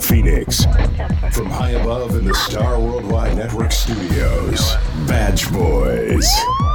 Phoenix. From high above in the Star Worldwide Network studios, Badge Boys.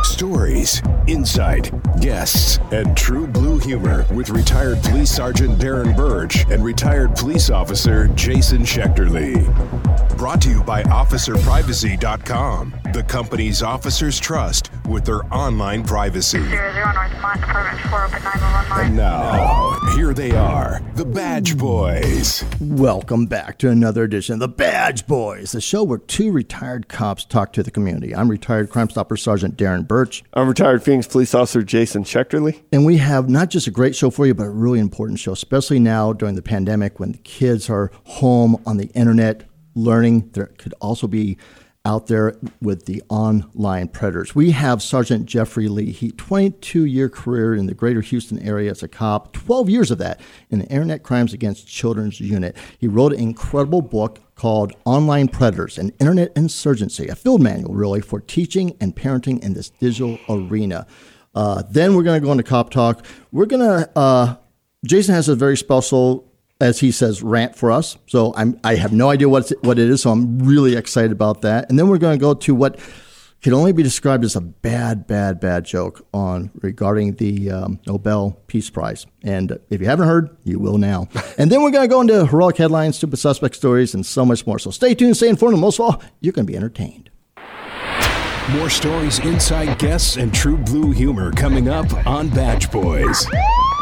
Stories, insight, guests, and true blue humor with retired Police Sergeant Darren Birch and retired police officer Jason Schechterle. Brought to you by OfficerPrivacy.com, the company's officers trust with their online privacy. Zero zero North Mont, Department 4, open 911 And now, here they are, the Badge Boys. Welcome back to another edition of the Badge Boys, the show where two retired cops talk to the community. I'm retired Crime Stopper Sergeant Darren Birch, I'm retired Phoenix Police Officer Jason Schechterle. and we have not just a great show for you, but a really important show, especially now during the pandemic when the kids are home on the internet learning. There could also be out there with the online predators. We have Sergeant Jeffrey Lee. He 22 year career in the greater Houston area as a cop, 12 years of that in the Internet Crimes Against Children's Unit. He wrote an incredible book called Online Predators An Internet Insurgency, a field manual really for teaching and parenting in this digital arena. Uh, then we're going to go into cop talk. We're going to, uh, Jason has a very special as he says, rant for us. So I'm I have no idea what what it is. So I'm really excited about that. And then we're going to go to what can only be described as a bad, bad, bad joke on regarding the um, Nobel Peace Prize. And if you haven't heard, you will now. and then we're going to go into heroic headlines, stupid suspect stories, and so much more. So stay tuned, stay informed, and most of all, you're going to be entertained. More stories, inside guests, and true blue humor coming up on Badge Boys.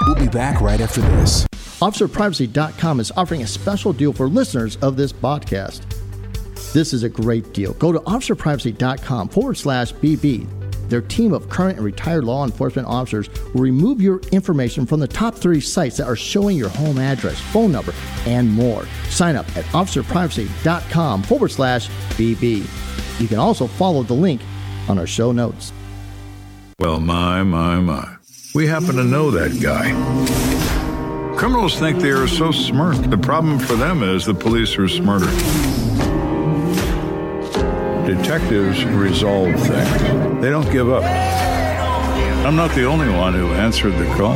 We'll be back right after this. OfficerPrivacy.com is offering a special deal for listeners of this podcast. This is a great deal. Go to OfficerPrivacy.com forward slash BB. Their team of current and retired law enforcement officers will remove your information from the top three sites that are showing your home address, phone number, and more. Sign up at OfficerPrivacy.com forward slash BB. You can also follow the link on our show notes. Well, my, my, my. We happen to know that guy. Criminals think they are so smart. The problem for them is the police are smarter. Detectives resolve things, they don't give up. I'm not the only one who answered the call.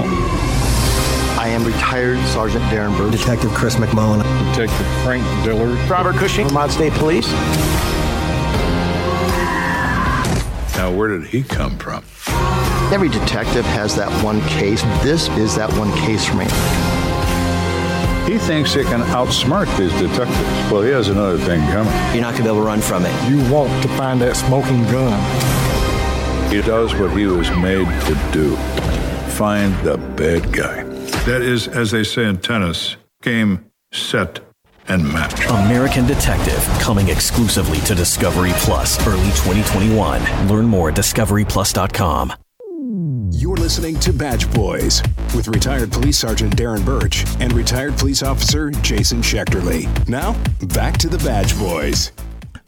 I am retired Sergeant Darren Birch. Detective Chris McMullen. Detective Frank Dillard. Robert Cushing, Vermont State Police. Now, where did he come from? Every detective has that one case. This is that one case for me. He thinks he can outsmart these detectives. Well, he has another thing coming. You're not going to be able to run from it. You want to find that smoking gun. He does what he was made to do find the bad guy. That is, as they say in tennis, game, set, and match. American Detective, coming exclusively to Discovery Plus early 2021. Learn more at discoveryplus.com. You're listening to Badge Boys with retired Police Sergeant Darren Birch and retired police officer Jason Schechterle. Now, back to the Badge Boys.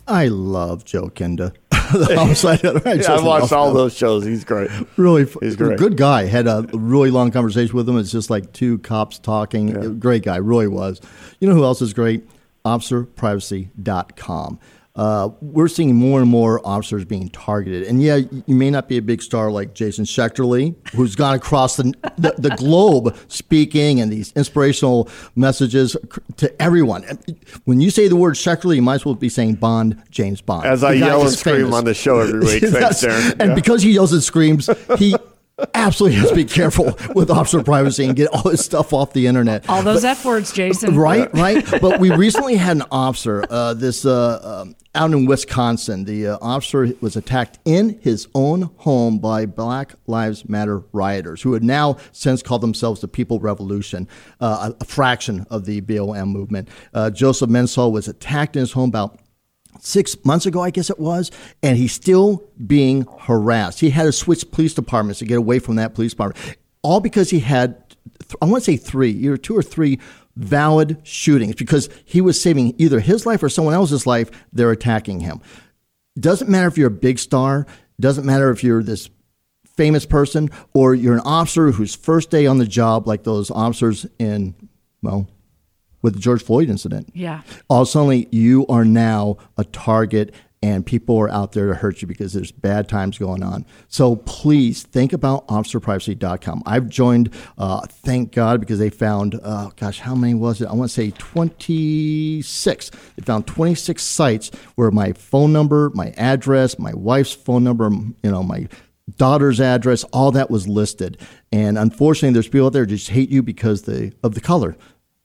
I love Joe Kenda. the. I Yeah, just I've watched all him. those shows. He's great. Really, He's great. good guy. Had a really long conversation with him. It's just like two cops talking. Great guy, really was. You know who else is great? OfficerPrivacy.com. Uh, we're seeing more and more officers being targeted. And yeah, you may not be a big star like Jason Schechterle, who's gone across the, the, the globe speaking and these inspirational messages to everyone. When you say the word Schechterle, you might as well be saying Bond, James Bond. As I yell and scream famous. on the show every week. Thanks, Darren. And Yeah. because he yells and screams, he absolutely has to be careful with officer privacy and get all his stuff off the internet. All those F words, Jason. Right, right. But we recently had an officer, uh, this uh, um, out in Wisconsin. The uh, officer was attacked in his own home by Black Lives Matter rioters, who had now since called themselves the People Revolution, uh, a, a fraction of the BLM movement. Uh, Joseph Mensah was attacked in his home about six months ago, I guess it was, and he's still being harassed. He had to switch police departments to get away from that police department, all because he had, I want to say three, either two or three valid shootings because he was saving either his life or someone else's life. They're attacking him. Doesn't matter if you're a big star. Doesn't matter if you're this famous person or you're an officer whose first day on the job, like those officers in, well, with the George Floyd incident Yeah. all of a sudden you are now a target and people are out there to hurt you because there's bad times going on. So please think about officerprivacy.com. I've joined, uh, thank God, because they found, uh, gosh, how many was it? I want to say 26. They found 26 sites where my phone number, my address, my wife's phone number, you know, my daughter's address, all that was listed. And unfortunately, there's people out there just hate you because the, of the color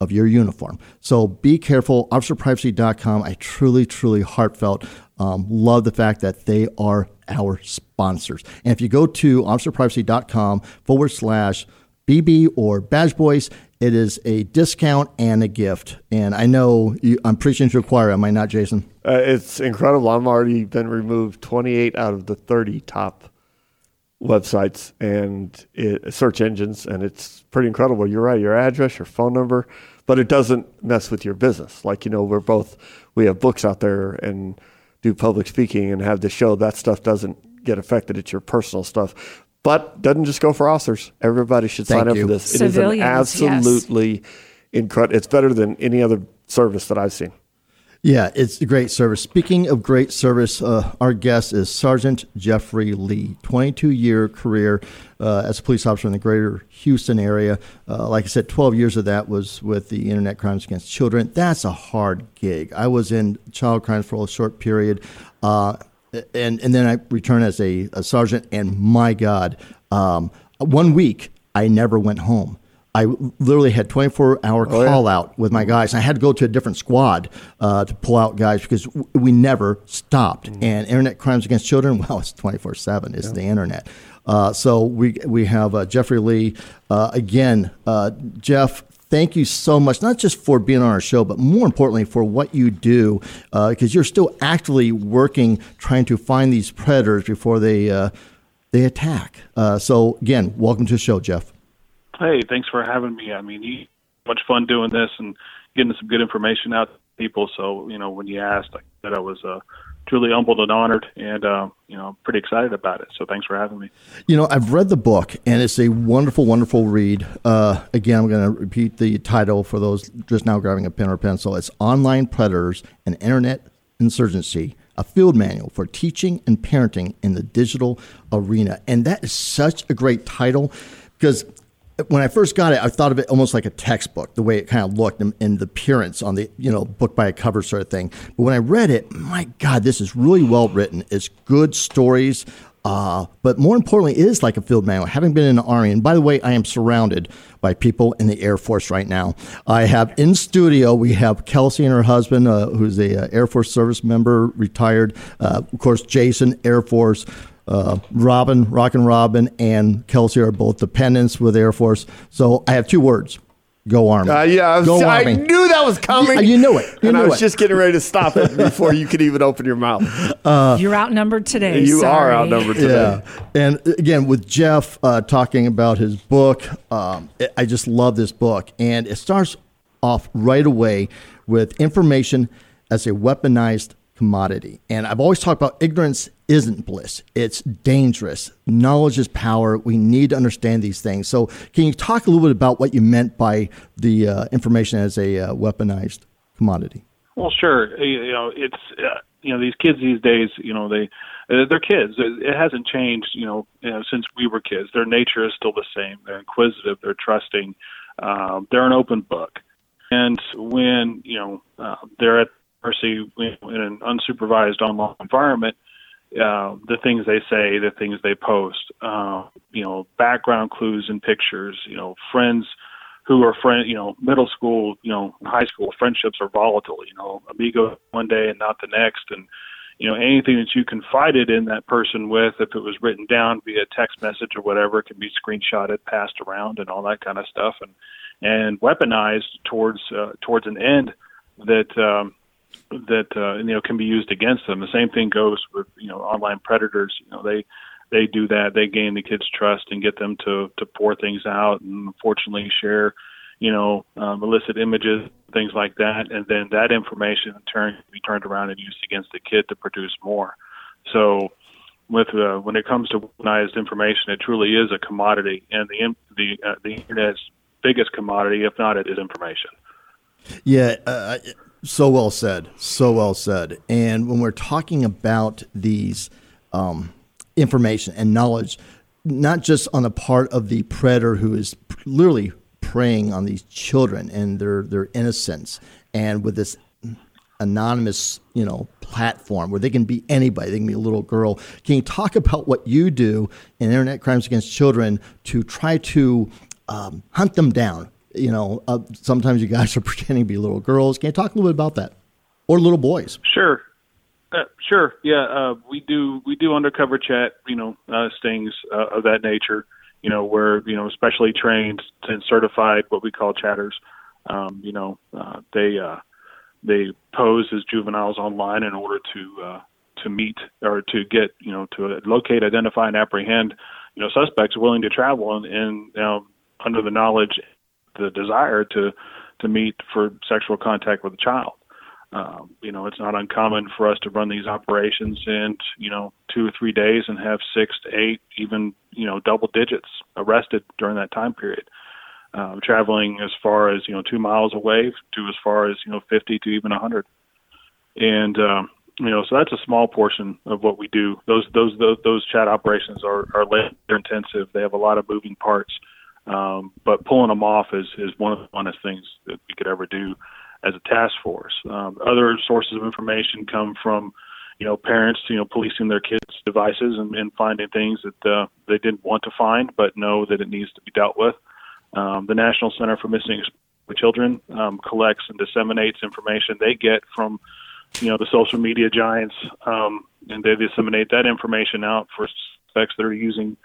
of your uniform. So be careful. OfficerPrivacy.com. I truly, truly heartfelt um, love the fact that they are our sponsors. And if you go to OfficerPrivacy.com forward slash BB or Badge Boys, it is a discount and a gift. And I know you, I'm preaching to the choir, am I not, Jason? Uh, it's incredible. I've already been removed 28 out of the 30 top websites and it, search engines, and it's pretty incredible. You're right. Your address, your phone number, but it doesn't mess with your business. Like you know, we're both we have books out there and do public speaking and have the show. That stuff doesn't get affected. It's your personal stuff. But doesn't just go for officers. Everybody should Thank sign up for this. Civilians, it is an absolutely yes. incredible. It's better than any other service that I've seen. Yeah, it's a great service. Speaking of great service, uh, our guest is Sergeant Jeffrey Lee, 22 year career uh, as a police officer in the greater Houston area. Uh, like I said, 12 years of that was with the Internet Crimes Against Children. That's a hard gig. I was in child crimes for a short period, uh, and, and then I returned as a, a sergeant, and my God, um, one week I never went home. I literally had 24 hour Oh, call out with my guys. I had to go to a different squad uh, to pull out guys because w- we never stopped. Mm. And internet crimes against children, well, it's 24 seven. It's the internet. Uh, so we we have uh, Jeffrey Lee uh, again. Uh, Jeff, thank you so much, not just for being on our show, but more importantly for what you do, because you're still actively working trying to find these predators before they uh, they attack. Uh, so again, welcome to the show, Jeff. Hey, thanks for having me. I mean, much fun doing this and getting some good information out to people. So, you know, when you asked, I said I was uh, truly humbled and honored, and uh, you know, pretty excited about it. So, thanks for having me. You know, I've read the book, and it's a wonderful, wonderful read. Uh, again, I'm going to repeat the title for those just now grabbing a pen or pencil. It's Online Predators and Internet Insurgency a field manual for teaching and parenting in the digital arena. And that is such a great title because when I first got it, I thought of it almost like a textbook, the way it kind of looked and, and the appearance on the, you know, book by a cover sort of thing. But when I read it, my God, this is really well written. It's good stories. Uh, but more importantly, it is like a field manual. Having been in the Army, and by the way, I am surrounded by people in the Air Force right now. I have in studio, we have Kelsey and her husband, uh, who's a uh, Air Force service member, retired. Uh, of course, Jason, Air Force. Uh, Robin, Rockin' Robin, and Kelsey are both dependents with Air Force. So I have two words. Go Army. Uh, yeah, I, was, Go I Army. knew that was coming. You, you knew it. You and knew I was it. just getting ready to stop it before you could even open your mouth. You're outnumbered today. you sorry. are outnumbered today. Yeah, and again with Jeff uh, talking about his book, um, I- I just love this book, and it starts off right away with information as a weaponized commodity. And I've always talked about ignorance isn't bliss; it's dangerous. Knowledge is power. We need to understand these things. So, can you talk a little bit about what you meant by the uh, information as a uh, weaponized commodity? Well, sure. You you know, it's uh, you know these kids these days. You know, they uh, they're kids. It hasn't changed. You know, you know, since we were kids. Their nature is still the same. They're inquisitive. They're trusting. Um, they're an open book. And when you know uh, they're at know, in an unsupervised online environment, uh, the things they say, the things they post, uh, you know, background clues and pictures, you know, friends who are friend, you know, middle school, you know, high school friendships are volatile. You know, amigo one day and not the next, and you know, anything that you confided in that person with, if it was written down via text message or whatever, can be screenshotted, passed around, and all that kind of stuff, and and weaponized towards uh, towards an end that. Um, that uh, you know can be used against them. The same thing goes with you know online predators. You know they they do that. They gain the kids' trust and get them to to pour things out, and unfortunately share you know um, illicit images, things like that, and then that information in turn can be turned around and used against the kid to produce more. So. With uh, when it comes to weaponized information, it truly is a commodity, and the the uh, the internet's biggest commodity, if not it, is information. Yeah, uh, So well said. So well said. And when we're talking about these um, information and knowledge, not just on the part of the predator who is literally preying on these children and their their innocence, and with this anonymous, you know, platform where they can be anybody. They can be a little girl. Can you talk about what you do in Internet Crimes Against Children to try to um, hunt them down? You know, uh, sometimes you guys are pretending to be little girls. Can you talk a little bit about that, or little boys? Sure. Uh, sure. Yeah, uh, we do. We do undercover chat. You know, uh, stings uh, of that nature. You know, we're you know, specially trained and certified, what we call chatters. Um, you know, uh, they they pose as juveniles online in order to to meet or to get you know to locate, identify, and apprehend you know suspects willing to travel and, and you know, under the knowledge, the desire to to meet for sexual contact with a child. Um, you know, it's not uncommon for us to run these operations in, you know, two or three days and have six to eight, even, you know, double digits arrested during that time period. Um, traveling as far as, you know, two miles away to as far as, you know, 50 to even a 100. And, um, you know, so that's a small portion of what we do. Those, those, those, those chat operations are, are labor intensive. They have a lot of moving parts. Um, but pulling them off is, is one of the funnest things that we could ever do as a task force. Um, other sources of information come from, you know, parents, you know, policing their kids' devices and, and finding things that uh, they didn't want to find, but know that it needs to be dealt with. Um, the National Center for Missing Children um, collects and disseminates information they get from, you know, the social media giants, um, and they disseminate that information out for suspects that are using,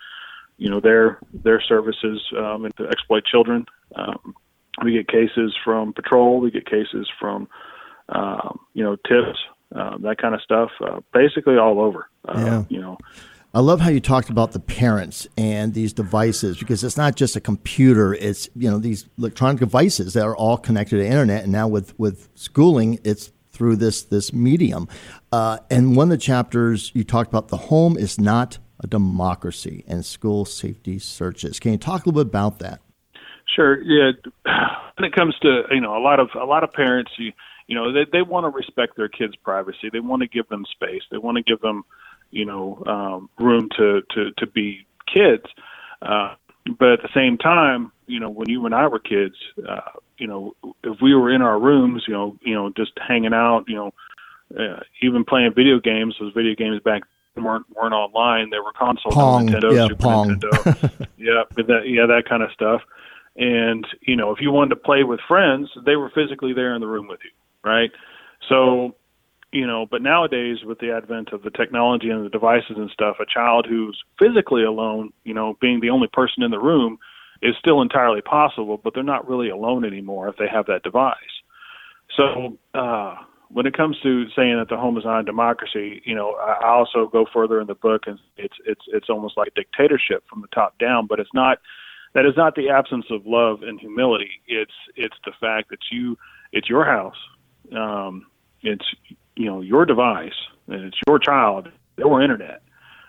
you know, their their services um, to exploit children. Um, we get cases from patrol. We get cases from, um, you know, tips, uh, that kind of stuff. Uh, basically, all over. Uh, yeah. You know. I love how you talked about the parents and these devices because it's not just a computer; it's you know these electronic devices that are all connected to the internet. And now with with schooling, it's through this this medium. Uh, and one of the chapters you talked about the home is not democracy and school safety searches. Can you talk a little bit about that? Sure. Yeah. When it comes to you know a lot of a lot of parents, you you know they they want to respect their kids' privacy. They want to give them space. They want to give them you know um, room to to to be kids. Uh, but at the same time, you know, when you and I were kids, uh, you know, if we were in our rooms, you know, you know, just hanging out, you know, uh, even playing video games, those video games back weren't weren't online. They were consoles, Pong, Nintendo, yeah, Super Pong. Nintendo, yeah, that yeah, that kind of stuff. And, you know, if you wanted to play with friends, they were physically there in the room with you, right? So, you know, but nowadays with the advent of the technology and the devices and stuff, a child who's physically alone, you know, being the only person in the room is still entirely possible, but they're not really alone anymore if they have that device. So, uh, when it comes to saying that the home is not a democracy, you know, I also go further in the book, and it's it's it's almost like a dictatorship from the top down. But it's not that is not the absence of love and humility. It's it's the fact that you it's your house, um, it's you know your device, and it's your child, your internet.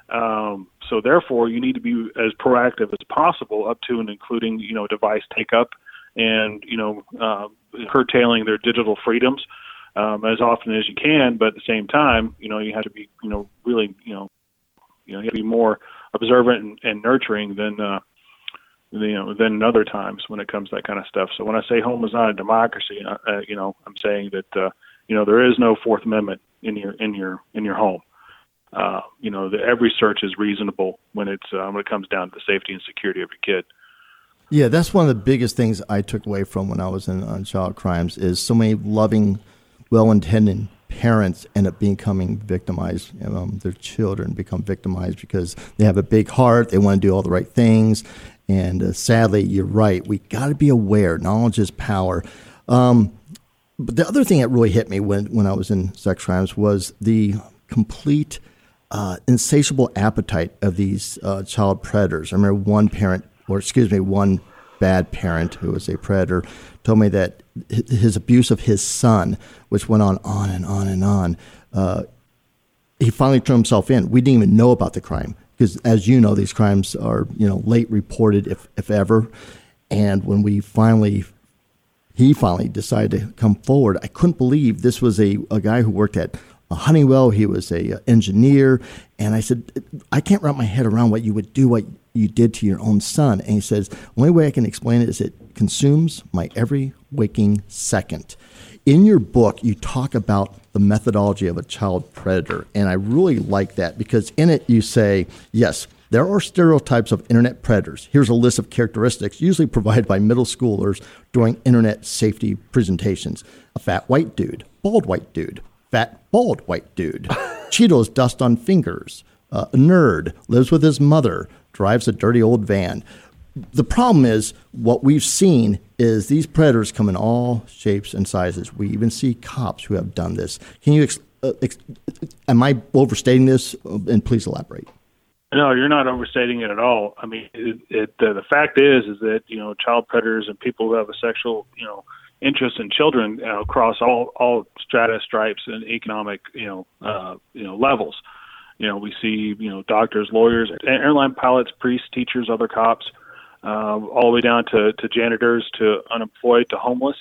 Um, so therefore, you need to be as proactive as possible, up to and including you know device take up, and you know uh, curtailing their digital freedoms um, as often as you can. But at the same time, you know you have to be you know really you know you know you have to be more observant and, and nurturing than uh, you know than other times when it comes to that kind of stuff. So when I say home is not a democracy, uh, uh, you know, I'm saying that uh, you know there is no Fourth Amendment in your in your in your home. Uh, you know, the, every search is reasonable when it's uh, when it comes down to the safety and security of your kid. Yeah, that's one of the biggest things I took away from when I was in on child crimes is so many loving, well-intended parents end up becoming victimized. Um, their children become victimized because they have a big heart. They want to do all the right things, and uh, sadly, you're right. We got to be aware. Knowledge is power. Um, but the other thing that really hit me when, when I was in sex crimes was the complete uh, insatiable appetite of these uh, child predators. I remember one parent, or excuse me, one bad parent who was a predator, told me that his abuse of his son, which went on on and on and on, uh, he finally turned himself in. We didn't even know about the crime because as you know, these crimes are you know late reported if if ever, and when we finally he finally decided to come forward. I couldn't believe this was a, a guy who worked at Honeywell. He was a uh, engineer, and I said, I can't wrap my head around what you would do, what you did to your own son. And he says, the only way I can explain it is it consumes my every waking second. In your book, you talk about the methodology of a child predator, and I really like that because in it you say, yes, there are stereotypes of internet predators. Here's a list of characteristics usually provided by middle schoolers during internet safety presentations a fat white dude, bald white dude, fat bald white dude, Cheetos dust on fingers, uh, a nerd, lives with his mother, drives a dirty old van. The problem is what we've seen is these predators come in all shapes and sizes. We even see cops who have done this. Can you, ex- uh, ex- am I overstating this? And please elaborate. No, you're not overstating it at all. I mean, it, it, uh, the fact is, is that you know, child predators and people who have a sexual, you know, interest in children uh, across all all strata, stripes, and economic, you know, uh, you know, levels. You know, we see, you know, doctors, lawyers, airline pilots, priests, teachers, other cops, uh, all the way down to, to janitors, to unemployed, to homeless,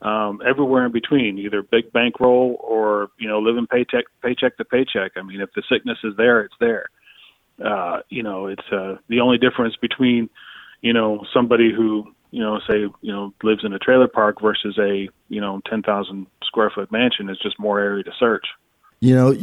um, everywhere in between, either big bankroll or you know, living paycheck paycheck to paycheck. I mean, if the sickness is there, it's there uh, you know, it's uh, the only difference between, you know, somebody who, you know, say, you know, lives in a trailer park versus a, you know, 10,000 square foot mansion is just more area to search. You know,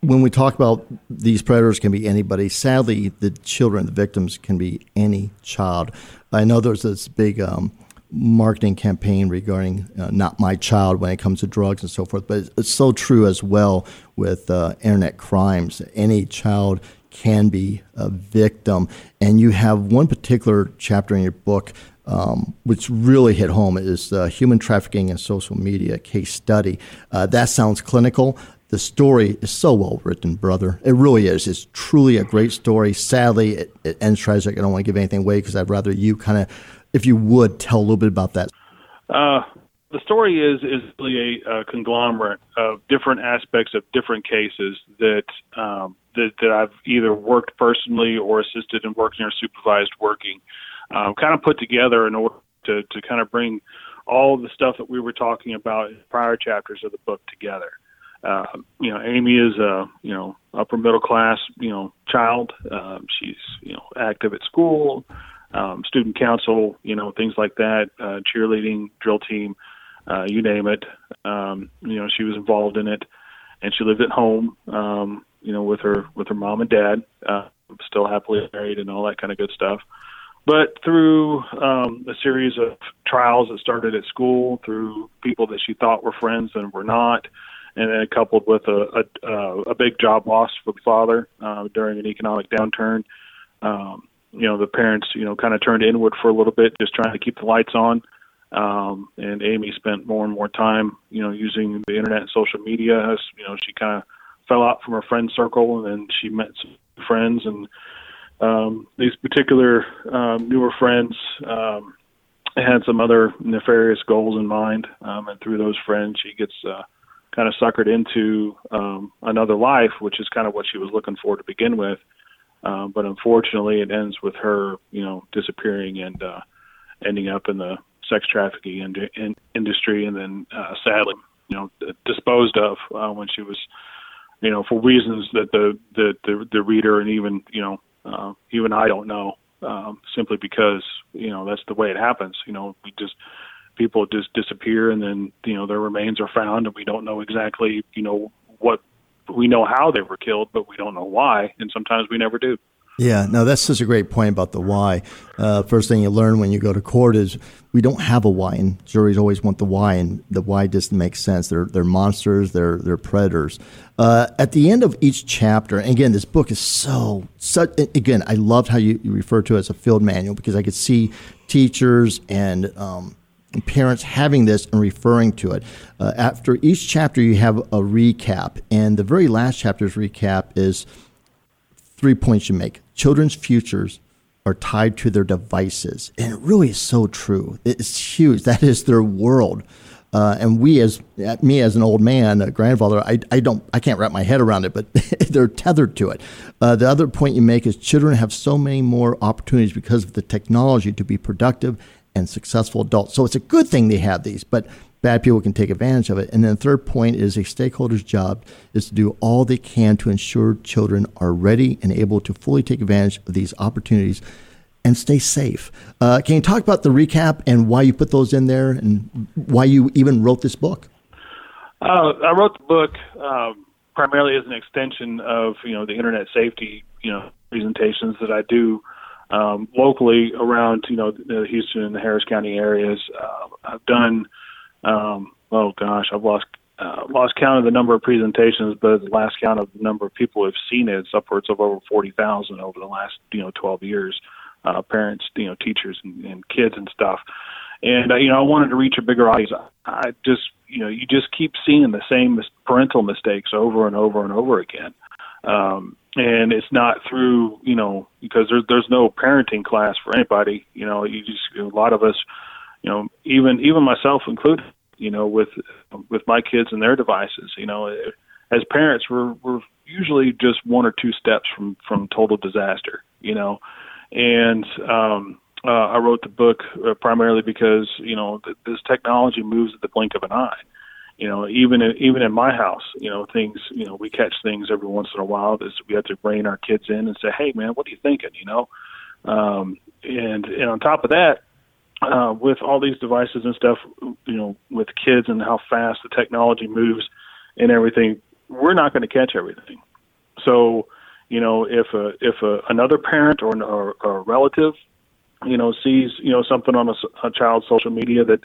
when we talk about these predators can be anybody, sadly, the children, the victims can be any child. I know there's this big um, marketing campaign regarding uh, not my child when it comes to drugs and so forth, but it's so true as well with uh, internet crimes. Any child can be a victim. And you have one particular chapter in your book um, which really hit home is uh, human trafficking and social media case study. Uh, that sounds clinical. The story is so well written, brother. It really is. It's truly a great story. Sadly, it, it ends tragic. I don't want to give anything away because I'd rather you kind of, if you would, tell a little bit about that. Uh, the story is is really a, a, conglomerate of different aspects of different cases that um, that, that I've either worked personally or assisted in working or supervised working, um, kind of put together in order to, to kind of bring all the stuff that we were talking about in prior chapters of the book together. Uh, you know, Amy is a you know upper middle class you know child. Um, she's you know active at school, um, student council, you know things like that, uh, cheerleading, drill team, uh, you name it. Um, you know, she was involved in it, and she lived at home. Um, you know, with her with her mom and dad, uh, still happily married and all that kind of good stuff. But through um, a series of trials that started at school, through people that she thought were friends and were not, and then coupled with a a, a big job loss for the father uh, during an economic downturn, um, you know, the parents, you know, kind of turned inward for a little bit, just trying to keep the lights on. Um, and Amy spent more and more time, you know, using the internet and social media. You know, she kind of fell out from her friend circle, and then she met some friends, and um, these particular um, newer friends um, had some other nefarious goals in mind, um, and through those friends, she gets uh, kind of suckered into um, another life, which is kind of what she was looking for to begin with. Um, but unfortunately, it ends with her, you know, disappearing and uh, ending up in the sex trafficking in, in industry, and then uh, sadly, you know, disposed of uh, when she was you know, for reasons that the the the, the reader and even you know uh, even I don't know, um, simply because you know that's the way it happens. You know, we just people just disappear and then you know their remains are found and we don't know exactly you know what we know how they were killed, but we don't know why, and sometimes we never do. Yeah, no, that's such a great point about the why. Uh, first thing you learn when you go to court is we don't have a why, and juries always want the why, and the why doesn't make sense. They're they're monsters, they're they're predators. Uh, at the end of each chapter, and again, this book is so such. Again, I loved how you, you refer to it as a field manual because I could see teachers and um, parents having this and referring to it. Uh, after each chapter, you have a recap, and the very last chapter's recap is three points you make. Children's futures are tied to their devices. And it really is so true. It's huge. That is their world. Uh, and we, as me as an old man, a grandfather, I, I don't, I can't wrap my head around it, but they're tethered to it. Uh, the other point you make is children have so many more opportunities because of the technology to be productive and successful adults. So it's a good thing they have these, but bad people can take advantage of it. And then the third point is a stakeholder's job is to do all they can to ensure children are ready and able to fully take advantage of these opportunities and stay safe. Uh, can you talk about the recap and why you put those in there and why you even wrote this book? Uh, I wrote the book um, primarily as an extension of you know the internet safety you know presentations that I do um, locally around you know the Houston and the Harris County areas. Uh, I've done um, oh gosh, I've lost uh, lost count of the number of presentations, but the last count of the number of people who've seen it, it's upwards of over forty thousand over the last you know twelve years. Uh, parents, you know, teachers and, and kids and stuff. And uh, you know, I wanted to reach a bigger audience. I just, you know, you just keep seeing the same parental mistakes over and over and over again. Um, and it's not through, you know, because there's there's no parenting class for anybody. You know, you just a lot of us, you know, even even myself included, you know, with with my kids and their devices, you know, as parents, we're we're usually just one or two steps from from total disaster, you know, and um, uh, I wrote the book uh, primarily because you know th- this technology moves at the blink of an eye. You know, even in, even in my house, you know, things, you know, we catch things every once in a while. That we have to rein our kids in and say, "Hey, man, what are you thinking?" You know, um, and and on top of that, uh, with all these devices and stuff, you know, with kids and how fast the technology moves and everything, we're not going to catch everything. So, you know, if a if a, another parent or, or, or a relative, you know, sees you know something on a, a child's social media that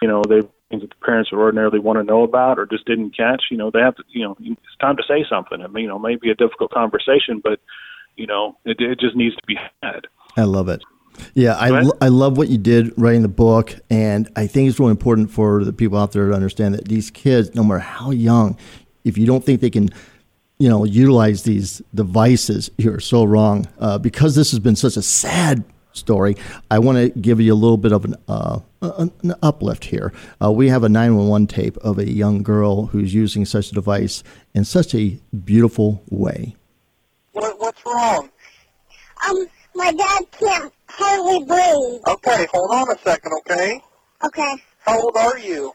you know they things that the parents would ordinarily want to know about or just didn't catch, you know, they have to, you know, it's time to say something. I mean, you know, maybe a difficult conversation, but you know, it, it just needs to be had. I love it. Yeah, I, I love what you did writing the book, and I think it's really important for the people out there to understand that these kids, no matter how young, if you don't think they can, you know, utilize these devices, you're so wrong. Uh, because this has been such a sad story, I want to give you a little bit of an, uh, an uplift here. Uh, we have a 911 tape of a young girl who's using such a device in such a beautiful way. What, what's wrong? Um, my dad can't hardly breathe. Okay, hold on a second, okay? Okay. How old are you?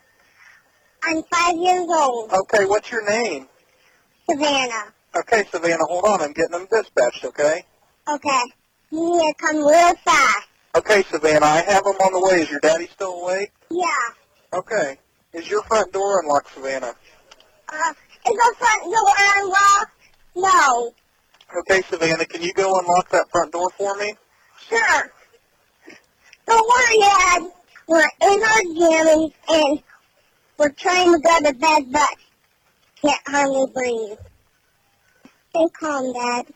I'm five years old. Okay, what's your name? Savannah. Okay, Savannah, hold on. I'm getting them dispatched, okay? Okay. You need to come real fast. Okay, Savannah, I have them on the way. Is your daddy still awake? Yeah. Okay. Is your front door unlocked, Savannah? Uh, is the front door unlocked? No. Okay, Savannah, can you go unlock that front door for me? Sure. Don't worry, Dad. We're in our jammies and we're trying to go to bed, but can't hardly breathe. Stay calm, Dad.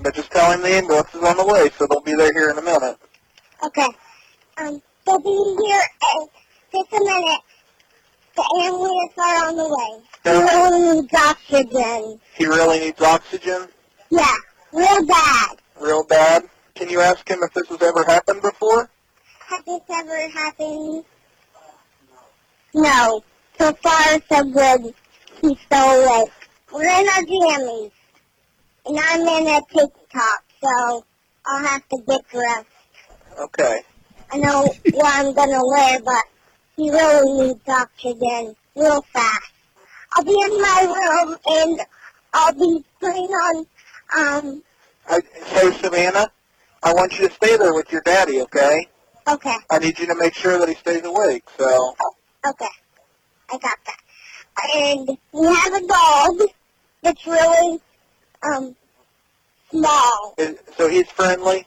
But just tell him the ambulance is on the way, so they'll be there here in a minute. Okay. Um, they'll be here in just a minute. The ambulance are on the way. He really needs oxygen. He really needs oxygen? Yeah, real bad. Real bad? Can you ask him if this has ever happened before? Has this ever happened? No. So far, so good. He's so awake. We're in our jammies. And I'm in a TikTok, so I'll have to get dressed. Okay. I know what I'm going to wear, but he really needs oxygen real fast. I'll be in my room, and I'll be putting on, um... I, hey, Savannah, I want you to stay there with your daddy, okay? Okay. I need you to make sure that he stays awake, so... Oh, okay. I got that. And we have a dog that's really, um, small. Is, so he's friendly?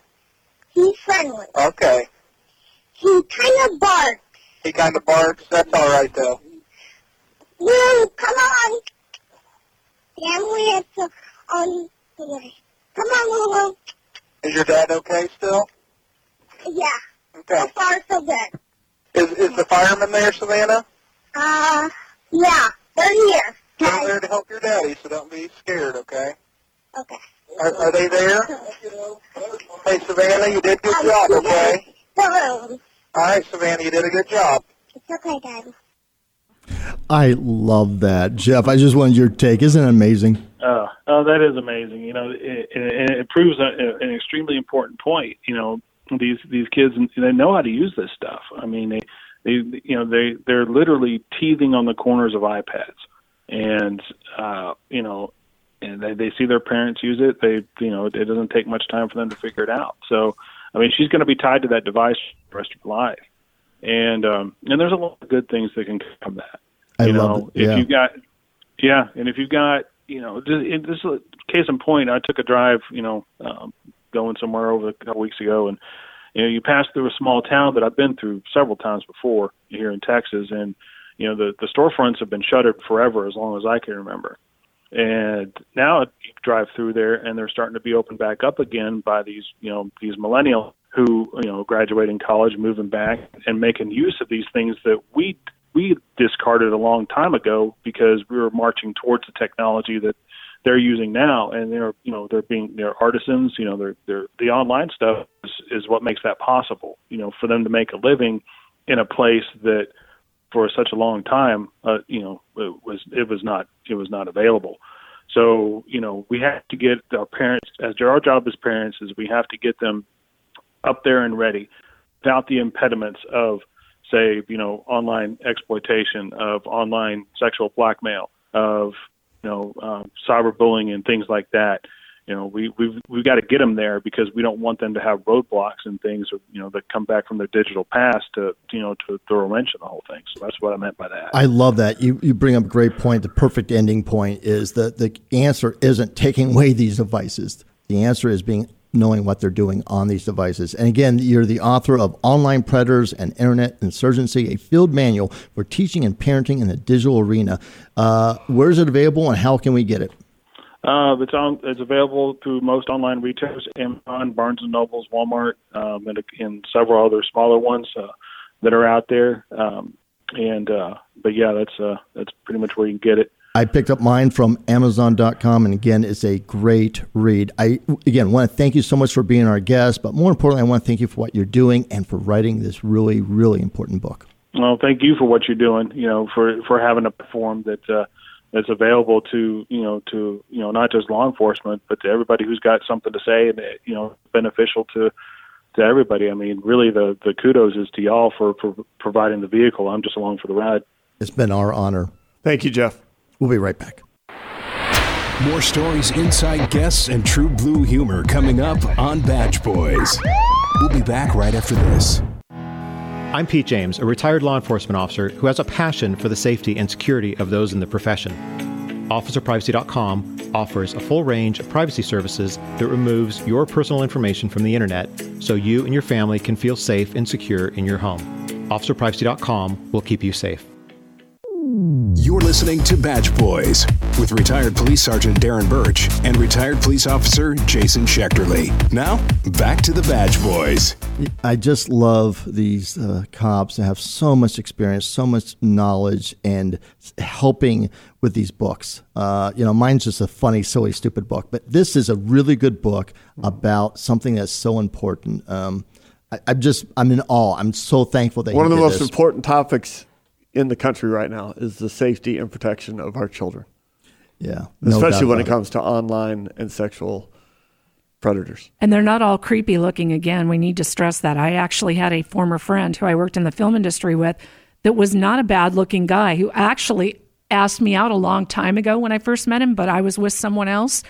He's friendly. Okay. He kind of barks. He kind of barks? That's all right, though. Lou, come on. Family is on the way. Come on, Lulu. Is your dad okay still? Yeah. Okay. So far, so good. Is is the fireman there, Savannah? Uh, yeah. They're here. They're there to help your daddy, so don't be scared, okay? Okay. Are, are they there? Hey, Savannah, you did a good job, okay? Hello. All right, Savannah, you did a good job. It's okay, Dad. I love that, Jeff. I just wanted your take. Isn't it amazing? Uh, oh, that is amazing. You know, it, it, it proves a, an extremely important point. You know, these these kids they know how to use this stuff. I mean, they they you know they they're literally teething on the corners of iPads, and uh, you know, and they they see their parents use it. They you know it doesn't take much time for them to figure it out. So, I mean, she's going to be tied to that device the rest of her life, and um, and there's a lot of good things that can come from that. I you love know, it. Yeah. if you've got yeah, and if you've got you know this, this is a case in point. I took a drive, you know, um, going somewhere over a couple weeks ago, and you know you pass through a small town that I've been through several times before here in Texas, and you know the the storefronts have been shuttered forever as long as I can remember. And now you drive through there, and they're starting to be opened back up again by these, you know, these millennials who, you know, graduating college, moving back, and making use of these things that we we discarded a long time ago because we were marching towards the technology that they're using now, and they're, you know, they're being they're artisans. You know, they're they're the online stuff is, is what makes that possible. You know, for them to make a living in a place that for such a long time, uh, you know, it was it was not it was not available. So you know, we have to get our parents as our job as parents is we have to get them up there and ready, without the impediments of say you know online exploitation, of online sexual blackmail, of you know uh, cyberbullying and things like that you know we we've we've got to get them there because we don't want them to have roadblocks and things you know that come back from their digital past to you know to throw a wrench in the whole thing so that's what i meant by that I love that. You you bring up a great point. The perfect ending point is that the answer isn't taking away these devices. The answer is being knowing what they're doing on these devices. And again, you're the author of Online Predators and Internet Insurgency, a field manual for teaching and parenting in the digital arena. Uh, where is it available and how can we get it? Uh, it's on. It's available through most online retailers: Amazon, Barnes and Nobles, Walmart, um, and, and several other smaller ones uh, that are out there. Um, and uh, but yeah, that's uh, that's pretty much where you can get it. I picked up mine from Amazon.com, and again, it's a great read. I again want to thank you so much for being our guest, but more importantly, I want to thank you for what you're doing and for writing this really, really important book. Well, thank you for what you're doing. You know, for for having a platform that uh, that's available to you know to you know not just law enforcement, but to everybody who's got something to say and you know beneficial to to everybody. I mean, really, the the kudos is to y'all for for providing the vehicle. I'm just along for the ride. It's been our honor. Thank you, Jeff. We'll be right back. More stories, inside guests, and true blue humor coming up on Badge Boys. We'll be back right after this. I'm Pete James, a retired law enforcement officer who has a passion for the safety and security of those in the profession. OfficerPrivacy.com offers a full range of privacy services that removes your personal information from the internet so you and your family can feel safe and secure in your home. OfficerPrivacy.com will keep you safe. You're listening to Badge Boys with retired police sergeant Darren Birch and retired police officer Jason Schechterle. Now, back to the Badge Boys. I just love these uh, cops that have so much experience, so much knowledge, and helping with these books. Uh, you know, mine's just a funny, silly, stupid book, but this is a really good book about something that's so important. Um, I, I'm just, I'm in awe. I'm so thankful that One he of the did most this. important topics in the country right now is the safety and protection of our children. Yeah, no especially when it about comes to online and sexual predators. And they're not all creepy looking again. We need to stress that. I actually had a former friend who I worked in the film industry with that was not a bad looking guy who actually asked me out a long time ago when I first met him, but I was with someone else.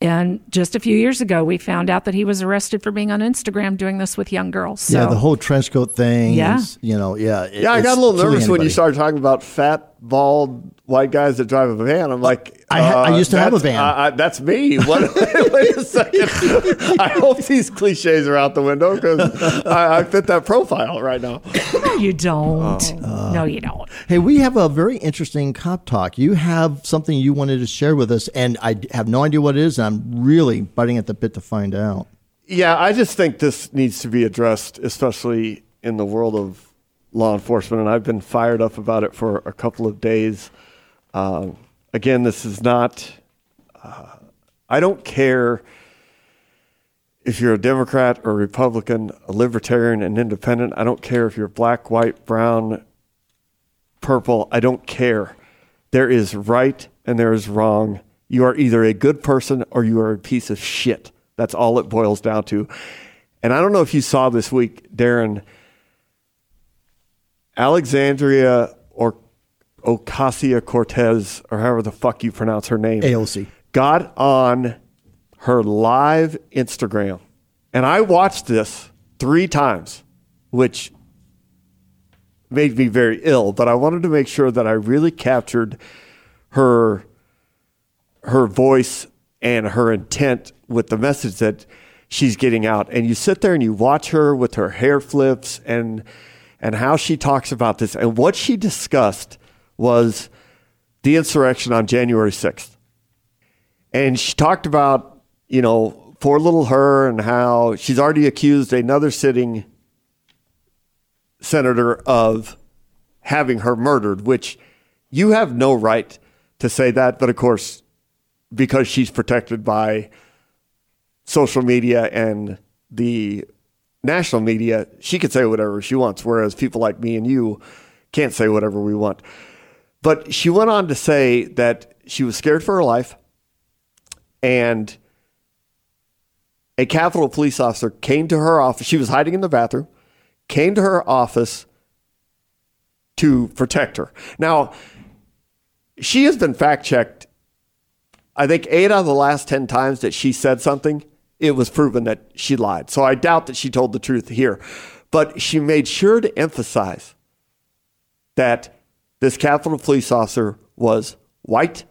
And just a few years ago, we found out that he was arrested for being on Instagram doing this with young girls. So, yeah, the whole trench coat thing. Yeah. is, you know, yeah. it- Yeah, I got a little nervous when you started talking about fat, bald, white guys that drive a van. I'm like, I ha- I uh, used to have a van. I- I- that's me. What, wait a second. I hope these cliches are out the window because I, I fit that profile right now. no, you don't. Oh. Uh. no, you don't. Hey, we have a very interesting cop talk. You have something you wanted to share with us, and I have no idea what it is, and I'm really biting at the bit to find out. Yeah, I just think this needs to be addressed, especially in the world of law enforcement. And I've been fired up about it for a couple of days. Um, again, this is not, uh, I don't care if you're a Democrat or Republican, a libertarian, an independent. I don't care if you're black, white, brown, purple. I don't care. There is right and there is wrong. You are either a good person or you are a piece of shit. That's all it boils down to. And I don't know if you saw this week, Darren, Alexandria or Ocasio Cortez, or however the fuck you pronounce her name, AOC. got on her live Instagram. And I watched this three times, which made me very ill, but I wanted to make sure that I really captured her her voice and her intent with the message that she's getting out. And you sit there and you watch her with her hair flips and and how she talks about this. And what she discussed was the insurrection on January 6th. And she talked about, you know, poor little her and how she's already accused another sitting senator of having her murdered, which you have no right to say that. But of course, because she's protected by social media and the national media, she can say whatever she wants, whereas people like me and you can't say whatever we want. But she went on to say that she was scared for her life and a Capitol police officer came to her office. She was hiding in the bathroom, came to her office to protect her. Now, she has been fact checked. I think eight out of the last 10 times that she said something, it was proven that she lied. So I doubt that she told the truth here. But she made sure to emphasize that this Capitol police officer was white,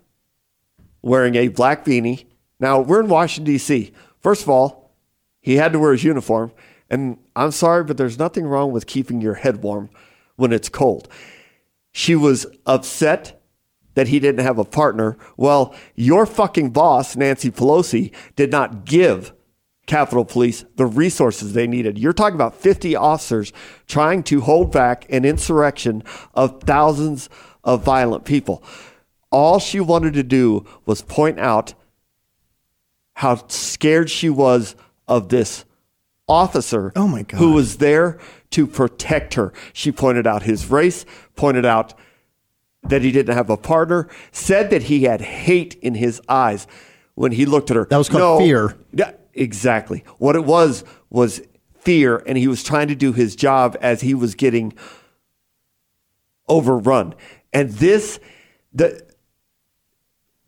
wearing a black beanie. Now, we're in Washington, D.C. First of all, he had to wear his uniform. And I'm sorry, but there's nothing wrong with keeping your head warm when it's cold. She was upset that he didn't have a partner. Well, your fucking boss, Nancy Pelosi, did not give Capitol Police the resources they needed. You're talking about 50 officers trying to hold back an insurrection of thousands of violent people. All she wanted to do was point out how scared she was of this officer oh my God. who was there to protect her. She pointed out his race, pointed out that he didn't have a partner, said that he had hate in his eyes when he looked at her. That was called No. fear. Exactly. What it was was fear, and he was trying to do his job as he was getting overrun. And this, the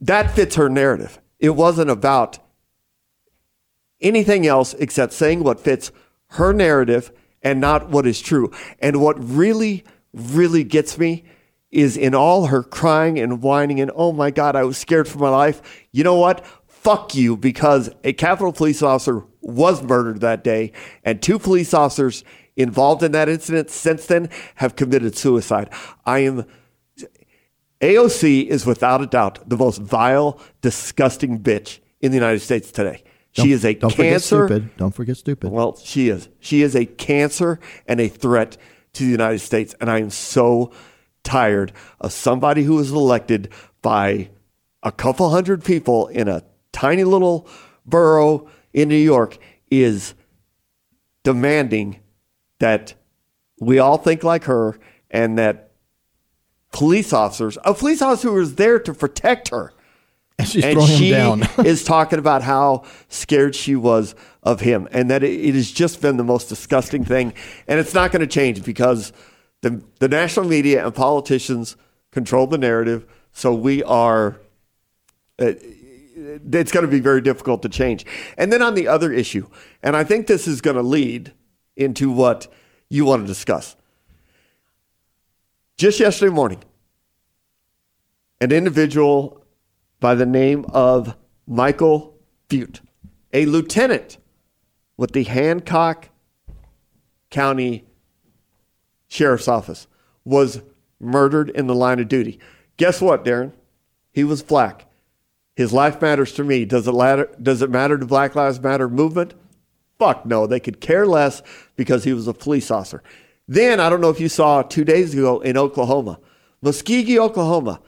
that fits her narrative. It wasn't about anything else except saying what fits her narrative and not what is true. And what really, really gets me is in all her crying and whining and, oh my God, I was scared for my life. You know what? Fuck you, because a Capitol police officer was murdered that day, and two police officers involved in that incident since then have committed suicide. I am. AOC is without a doubt the most vile, disgusting bitch in the United States today. Don't- she is a don't forget stupid. Don't forget stupid. Well, she is. She is a cancer and a threat to the United States. And I am so tired of somebody who was elected by a couple hundred people in a tiny little borough in New York is demanding that we all think like her and that police officers, a police officer who was there to protect her, And she's and throwing him she down. is talking about how scared she was of him and that it, it has just been the most disgusting thing. And it's not going to change because the, the national media and politicians control the narrative. So we are, uh, it's going to be very difficult to change. And then on the other issue, and I think this is going to lead into what you want to discuss. Just yesterday morning, an individual by the name of Michael Boutte, a lieutenant with the Hancock County Sheriff's Office, was murdered in the line of duty. Guess what, Darren? He was black. His life matters to me. Does it matter? Does it matter to Black Lives Matter movement? Fuck no. They could care less because he was a police officer. Then I don't know if you saw two days ago in Oklahoma, Muskogee, Oklahoma,